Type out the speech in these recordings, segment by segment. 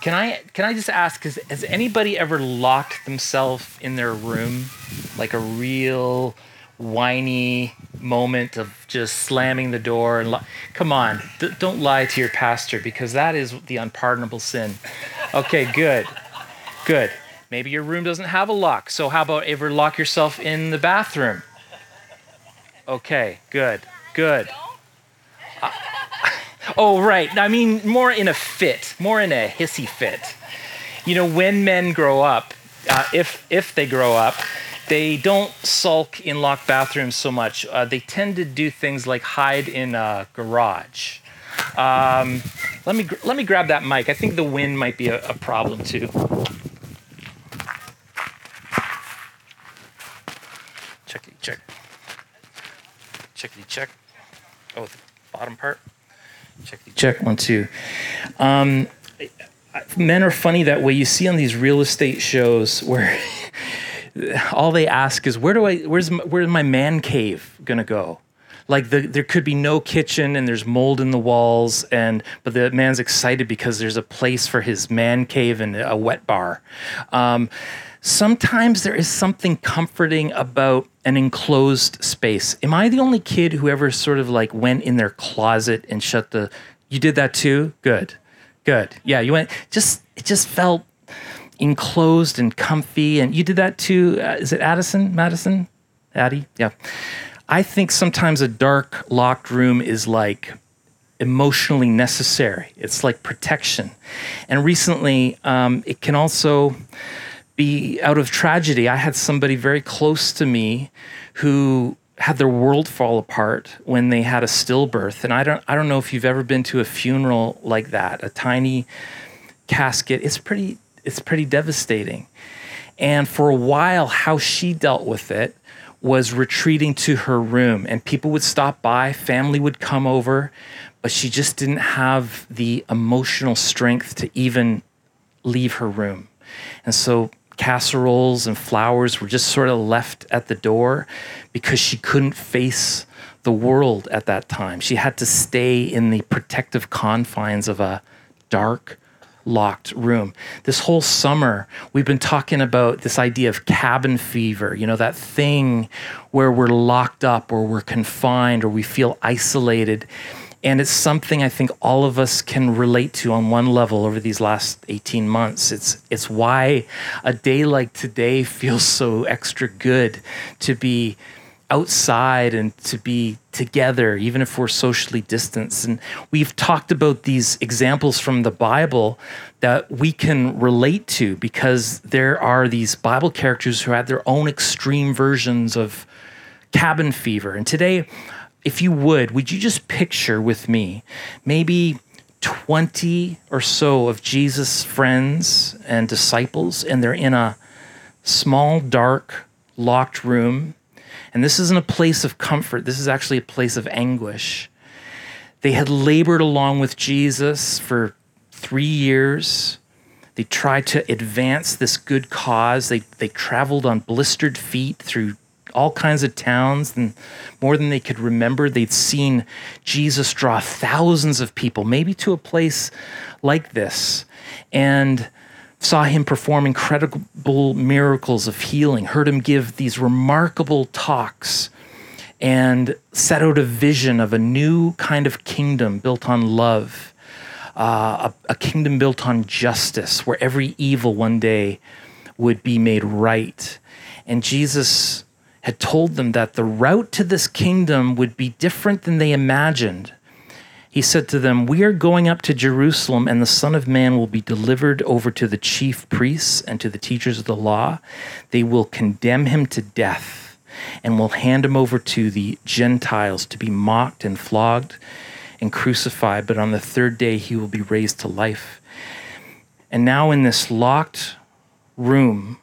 Can I can I just ask? Has, has anybody ever locked themselves in their room, like a real whiny moment of just slamming the door and lo- come on, d- don't lie to your pastor because that is the unpardonable sin. Okay, good, good. Maybe your room doesn't have a lock, so how about ever lock yourself in the bathroom? Okay, good, good. Oh, right. I mean, more in a fit, more in a hissy fit. You know, when men grow up, uh, if if they grow up, they don't sulk in locked bathrooms so much. Uh, they tend to do things like hide in a garage. Um, let me let me grab that mic. I think the wind might be a, a problem too. Checkity check. Checkity check. Oh, the bottom part. Checkity check. One two. Um, men are funny that way. You see on these real estate shows where all they ask is, "Where do I? Where's my, where's my man cave gonna go?" Like the, there could be no kitchen and there's mold in the walls, and but the man's excited because there's a place for his man cave and a wet bar. Um, sometimes there is something comforting about an enclosed space. Am I the only kid who ever sort of like went in their closet and shut the? You did that too. Good, good. Yeah, you went. Just it just felt enclosed and comfy, and you did that too. Uh, is it Addison, Madison, Addie? Yeah. I think sometimes a dark, locked room is like emotionally necessary. It's like protection. And recently, um, it can also be out of tragedy. I had somebody very close to me who had their world fall apart when they had a stillbirth. And I don't, I don't know if you've ever been to a funeral like that, a tiny casket. It's pretty, it's pretty devastating. And for a while, how she dealt with it was retreating to her room and people would stop by, family would come over, but she just didn't have the emotional strength to even leave her room. And so casseroles and flowers were just sort of left at the door because she couldn't face the world at that time. She had to stay in the protective confines of a dark, locked room. This whole summer, we've been talking about this idea of cabin fever, you know, that thing where we're locked up or we're confined or we feel isolated. And it's something I think all of us can relate to on one level over these last 18 months. It's it's why a day like today feels so extra good to be outside and to be together, even if we're socially distanced. And we've talked about these examples from the Bible that we can relate to because there are these Bible characters who had their own extreme versions of cabin fever. And today, if you would, would you just picture with me maybe 20 or so of Jesus' friends and disciples, and they're in a small, dark, locked room and this isn't a place of comfort, this is actually a place of anguish. They had labored along with Jesus for three years. They tried to advance this good cause. They, they traveled on blistered feet through all kinds of towns and more than they could remember. They'd seen Jesus draw thousands of people, maybe to a place like this. And saw him perform incredible miracles of healing, heard him give these remarkable talks, and set out a vision of a new kind of kingdom built on love, uh, a, a kingdom built on justice, where every evil one day would be made right. And Jesus had told them that the route to this kingdom would be different than they imagined he said to them, We are going up to Jerusalem, and the Son of Man will be delivered over to the chief priests and to the teachers of the law. They will condemn him to death and will hand him over to the Gentiles to be mocked and flogged and crucified, but on the third day he will be raised to life. And now, in this locked room,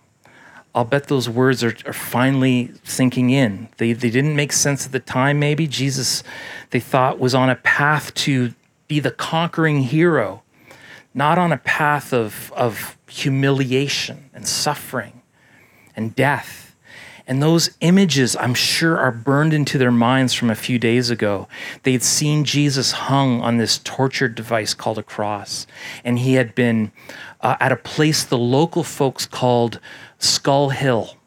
I'll bet those words are, are finally sinking in. They, they didn't make sense at the time, maybe. Jesus, they thought, was on a path to be the conquering hero, not on a path of, of humiliation and suffering and death. And those images, I'm sure, are burned into their minds from a few days ago. They'd seen Jesus hung on this torture device called a cross, and he had been uh, at a place the local folks called Skull Hill.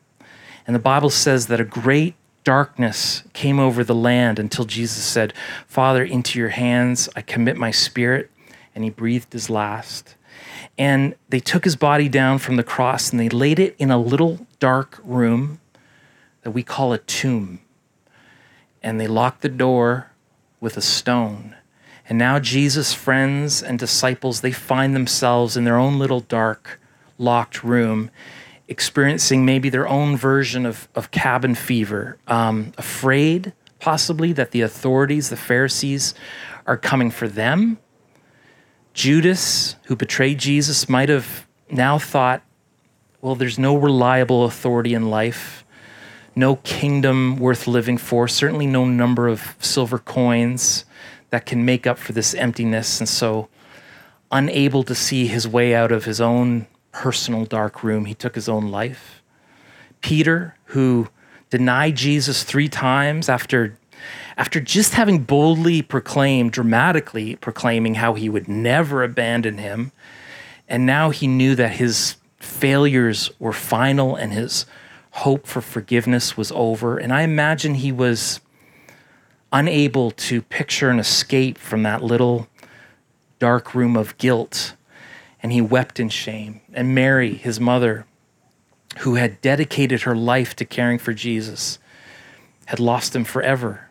And the Bible says that a great darkness came over the land until Jesus said, Father, into your hands I commit my spirit. And he breathed his last. And they took his body down from the cross and they laid it in a little dark room that we call a tomb. And they locked the door with a stone. And now Jesus' friends and disciples, they find themselves in their own little dark, locked room experiencing maybe their own version of, of cabin fever, um, afraid possibly that the authorities, the Pharisees, are coming for them. Judas, who betrayed Jesus, might have now thought, well, there's no reliable authority in life, no kingdom worth living for, certainly no number of silver coins that can make up for this emptiness. And so, unable to see his way out of his own personal dark room. He took his own life. Peter, who denied Jesus three times after, after just having boldly proclaimed, dramatically proclaiming how he would never abandon him. And now he knew that his failures were final and his hope for forgiveness was over. And I imagine he was unable to picture an escape from that little dark room of guilt and he wept in shame. And Mary, his mother, who had dedicated her life to caring for Jesus, had lost him forever.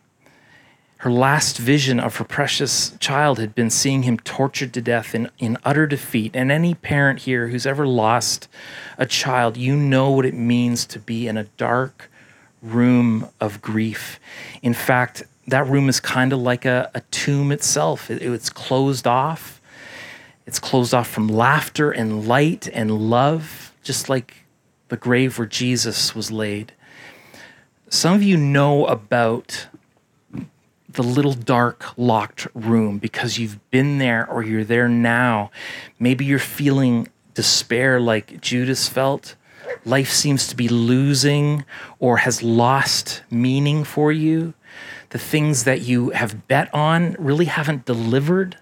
Her last vision of her precious child had been seeing him tortured to death in, in utter defeat. And any parent here who's ever lost a child, you know what it means to be in a dark room of grief. In fact, that room is kind of like a, a tomb itself, it, it's closed off it's closed off from laughter and light and love, just like the grave where Jesus was laid. Some of you know about the little dark locked room because you've been there or you're there now. Maybe you're feeling despair like Judas felt. Life seems to be losing or has lost meaning for you. The things that you have bet on really haven't delivered.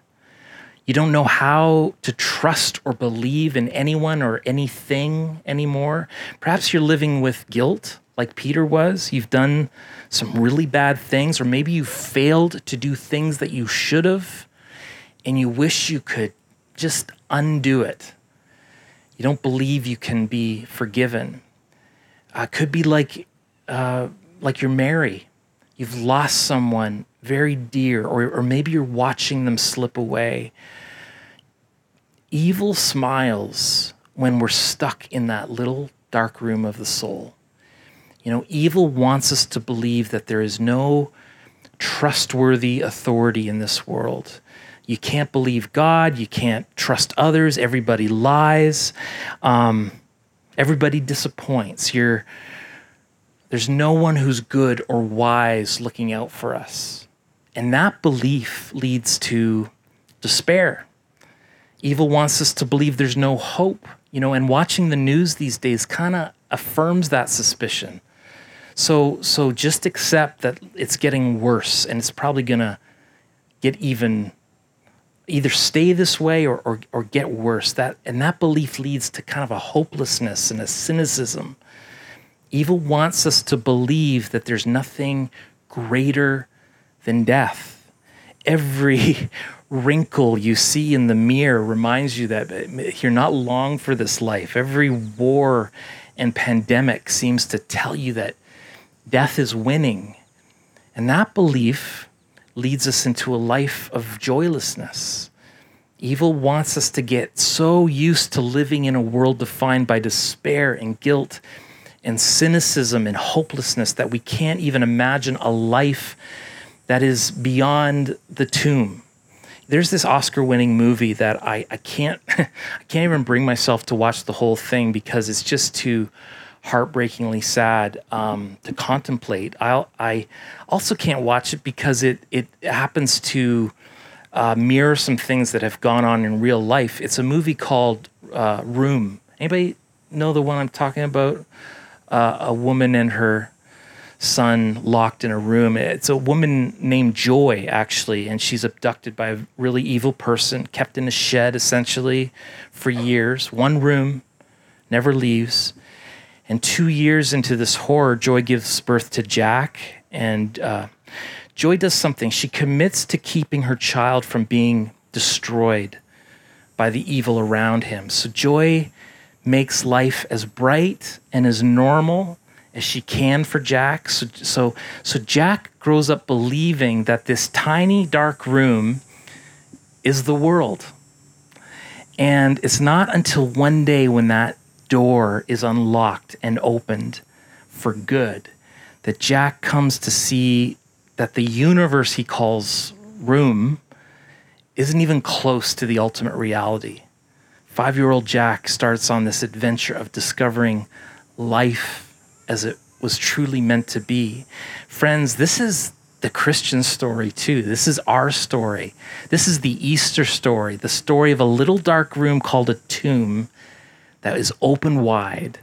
You don't know how to trust or believe in anyone or anything anymore. Perhaps you're living with guilt, like Peter was. You've done some really bad things, or maybe you failed to do things that you should have, and you wish you could just undo it. You don't believe you can be forgiven. Uh, could be like, uh, like you're Mary. You've lost someone very dear, or, or maybe you're watching them slip away evil smiles when we're stuck in that little dark room of the soul. You know, evil wants us to believe that there is no trustworthy authority in this world. You can't believe God. You can't trust others. Everybody lies. Um, everybody disappoints. You're, there's no one who's good or wise looking out for us. And that belief leads to despair. Evil wants us to believe there's no hope, you know, and watching the news these days kind of affirms that suspicion. So so just accept that it's getting worse and it's probably to get even either stay this way or, or or get worse. That and that belief leads to kind of a hopelessness and a cynicism. Evil wants us to believe that there's nothing greater than death. Every wrinkle you see in the mirror reminds you that you're not long for this life. Every war and pandemic seems to tell you that death is winning. And that belief leads us into a life of joylessness. Evil wants us to get so used to living in a world defined by despair and guilt and cynicism and hopelessness that we can't even imagine a life that is beyond the tomb there's this Oscar winning movie that I, I can't I can't even bring myself to watch the whole thing because it's just too heartbreakingly sad um, to contemplate. I I also can't watch it because it it happens to uh, mirror some things that have gone on in real life. It's a movie called uh, Room. Anybody know the one I'm talking about? uh, a woman and her son locked in a room. It's a woman named Joy, actually, and she's abducted by a really evil person, kept in a shed essentially for years, one room, never leaves. And two years into this horror, Joy gives birth to Jack. And uh, Joy does something. She commits to keeping her child from being destroyed by the evil around him. So Joy makes life as bright and as normal as she can for Jack. So, so, so Jack grows up believing that this tiny dark room is the world. And it's not until one day when that door is unlocked and opened for good that Jack comes to see that the universe he calls room isn't even close to the ultimate reality. Five year old Jack starts on this adventure of discovering life as it was truly meant to be. Friends, this is the Christian story too. This is our story. This is the Easter story, the story of a little dark room called a tomb that is open wide.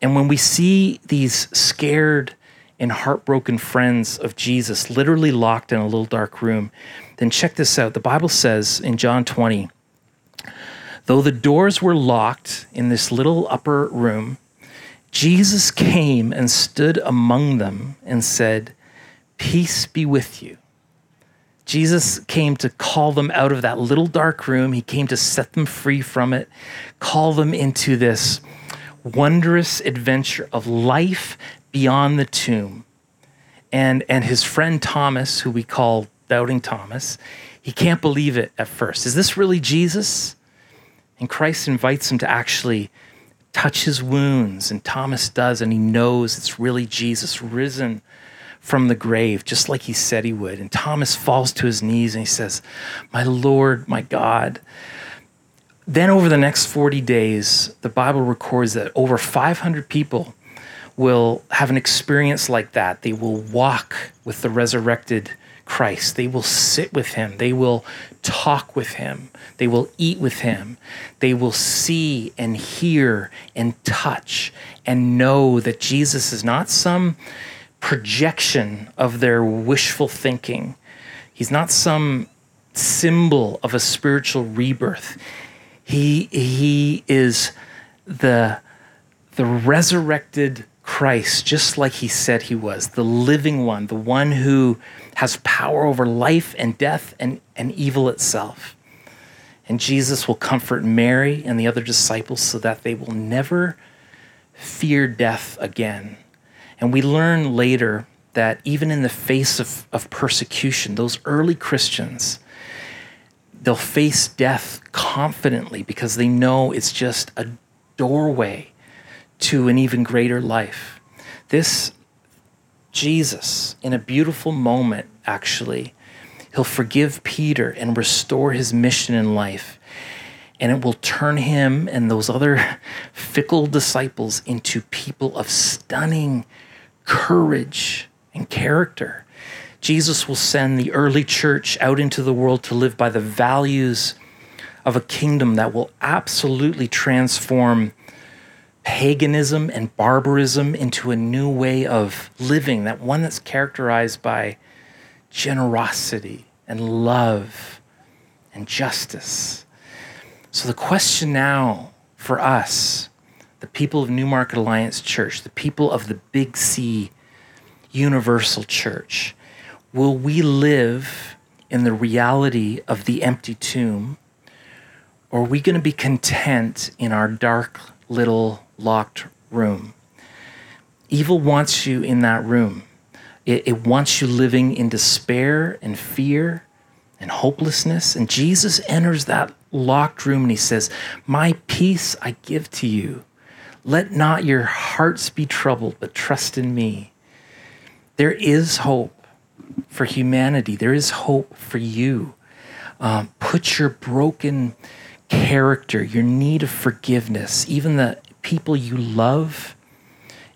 And when we see these scared and heartbroken friends of Jesus literally locked in a little dark room, then check this out. The Bible says in John 20, though the doors were locked in this little upper room, Jesus came and stood among them and said, Peace be with you. Jesus came to call them out of that little dark room. He came to set them free from it, call them into this wondrous adventure of life beyond the tomb. And, and his friend Thomas, who we call Doubting Thomas, he can't believe it at first. Is this really Jesus? And Christ invites him to actually touch his wounds. And Thomas does, and he knows it's really Jesus risen from the grave, just like he said he would. And Thomas falls to his knees and he says, My Lord, my God. Then, over the next 40 days, the Bible records that over 500 people will have an experience like that. They will walk with the resurrected Christ. They will sit with him. They will talk with him. They will eat with him. They will see and hear and touch and know that Jesus is not some projection of their wishful thinking. He's not some symbol of a spiritual rebirth. He, he is the, the resurrected Christ, just like he said he was, the living one, the one who has power over life and death and, and evil itself. And Jesus will comfort Mary and the other disciples so that they will never fear death again. And we learn later that even in the face of, of persecution, those early Christians, they'll face death confidently because they know it's just a doorway to an even greater life. This Jesus, in a beautiful moment, actually, he'll forgive Peter and restore his mission in life. And it will turn him and those other fickle disciples into people of stunning courage and character. Jesus will send the early church out into the world to live by the values of a kingdom that will absolutely transform paganism and barbarism into a new way of living, that one that's characterized by generosity and love and justice. So, the question now for us, the people of Newmarket Alliance Church, the people of the Big C Universal Church, will we live in the reality of the empty tomb? Or are we going to be content in our dark little locked room. Evil wants you in that room. It, it, wants you living in despair and fear and hopelessness. And Jesus enters that locked room and he says, My peace I give to you. Let not your hearts be troubled, but trust in me. There is hope for humanity, there is hope for you. Um, put your broken character, your need of forgiveness, even the people you love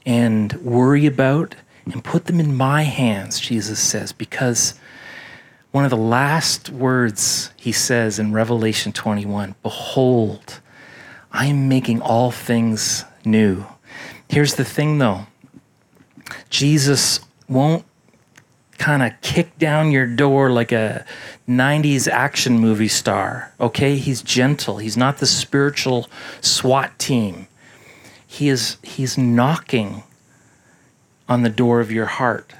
and worry about and put them in my hands, Jesus says, because one of the last words he says in Revelation 21 Behold, I am making all things new. Here's the thing though Jesus won't kind of kick down your door like a 90s action movie star, okay? He's gentle. He's not the spiritual SWAT team. He is he's knocking on the door of your heart.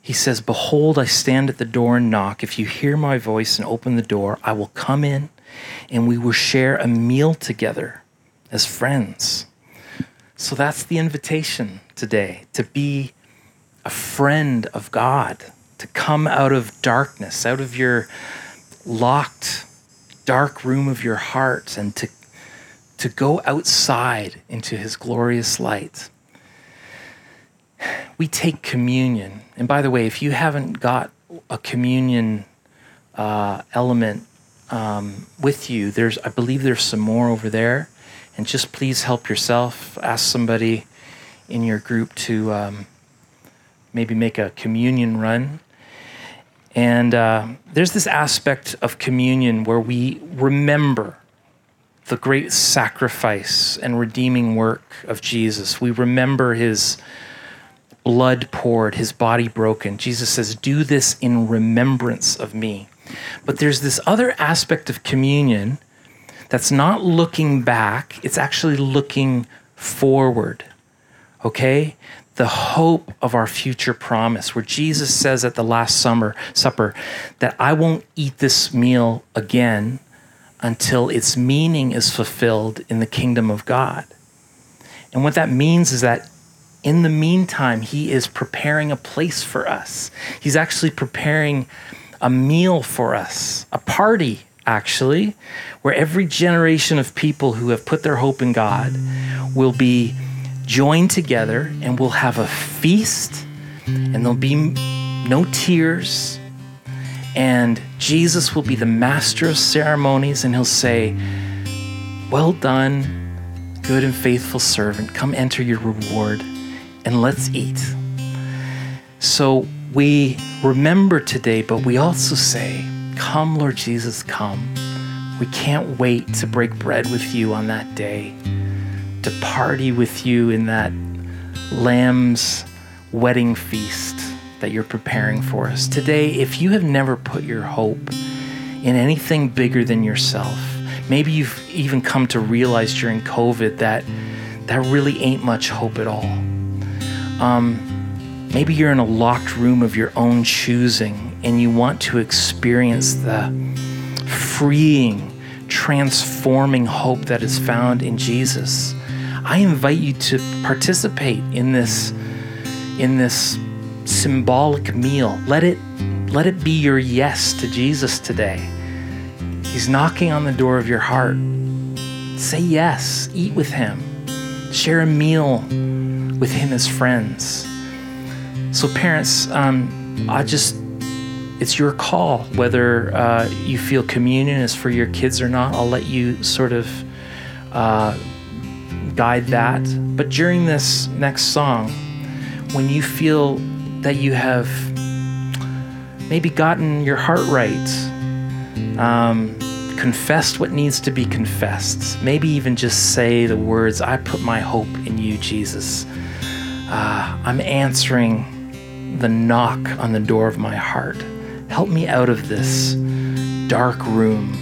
He says, Behold, I stand at the door and knock. If you hear my voice and open the door, I will come in and we will share a meal together as friends. So that's the invitation today to be a friend of God, to come out of darkness, out of your locked, dark room of your heart, and to, to go outside into his glorious light we take communion. And by the way, if you haven't got a communion uh, element um, with you, there's I believe there's some more over there. And just please help yourself. Ask somebody in your group to um, maybe make a communion run. And uh, there's this aspect of communion where we remember the great sacrifice and redeeming work of Jesus. We remember his blood poured, his body broken. Jesus says, Do this in remembrance of me. But there's this other aspect of communion that's not looking back, it's actually looking forward. Okay? The hope of our future promise, where Jesus says at the Last Summer Supper that I won't eat this meal again until its meaning is fulfilled in the kingdom of God. And what that means is that in the meantime, He is preparing a place for us. He's actually preparing a meal for us, a party, actually, where every generation of people who have put their hope in God will be joined together and we'll have a feast, and there'll be no tears. And Jesus will be the master of ceremonies, and he'll say, Well done, good and faithful servant. Come enter your reward and let's eat. So we remember today, but we also say, Come, Lord Jesus, come. We can't wait to break bread with you on that day, to party with you in that lamb's wedding feast that you're preparing for us. Today, if you have never put your hope in anything bigger than yourself, maybe you've even come to realize during COVID that that really ain't much hope at all. Um, maybe you're in a locked room of your own choosing and you want to experience the freeing, transforming hope that is found in Jesus. I invite you to participate in this in this symbolic meal. Let it let it be your yes to Jesus today. He's knocking on the door of your heart. Say yes, eat with him. Share a meal with him as friends. So, parents, um, I just, it's your call whether uh, you feel communion is for your kids or not. I'll let you sort of uh, guide that. But during this next song, when you feel that you have maybe gotten your heart right, um, confessed what needs to be confessed, maybe even just say the words, I put my hope in you, Jesus uh, I'm answering the knock on the door of my heart. Help me out of this dark room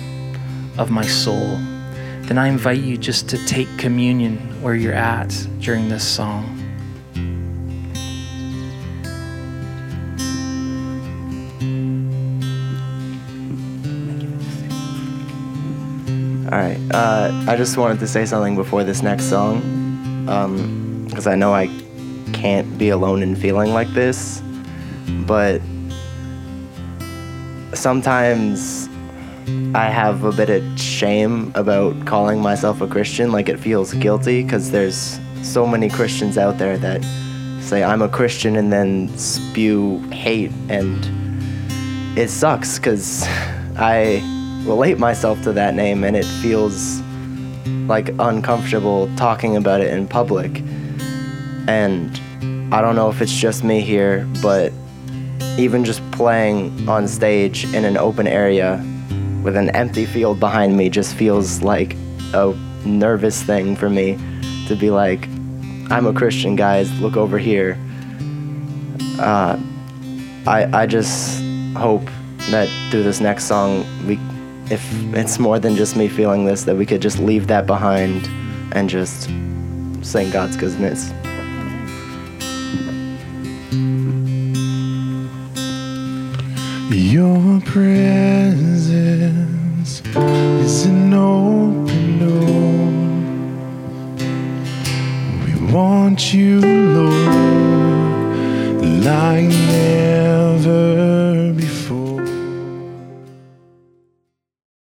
of my soul. Then I invite you just to take communion where you're at during this song. All right. Uh, I just wanted to say something before this next song, because um, I know I can't be alone in feeling like this, but sometimes I have a bit of shame about calling myself a Christian. Like it feels guilty because there's so many Christians out there that say I'm a Christian and then spew hate, and it sucks because I relate myself to that name and it feels like uncomfortable talking about it in public. And I don't know if it's just me here, but even just playing on stage in an open area with an empty field behind me just feels like a nervous thing for me to be like, I'm a Christian, guys. Look over here. Uh, I I just hope that through this next song, we, if it's more than just me feeling this, that we could just leave that behind and just sing God's goodness. Presence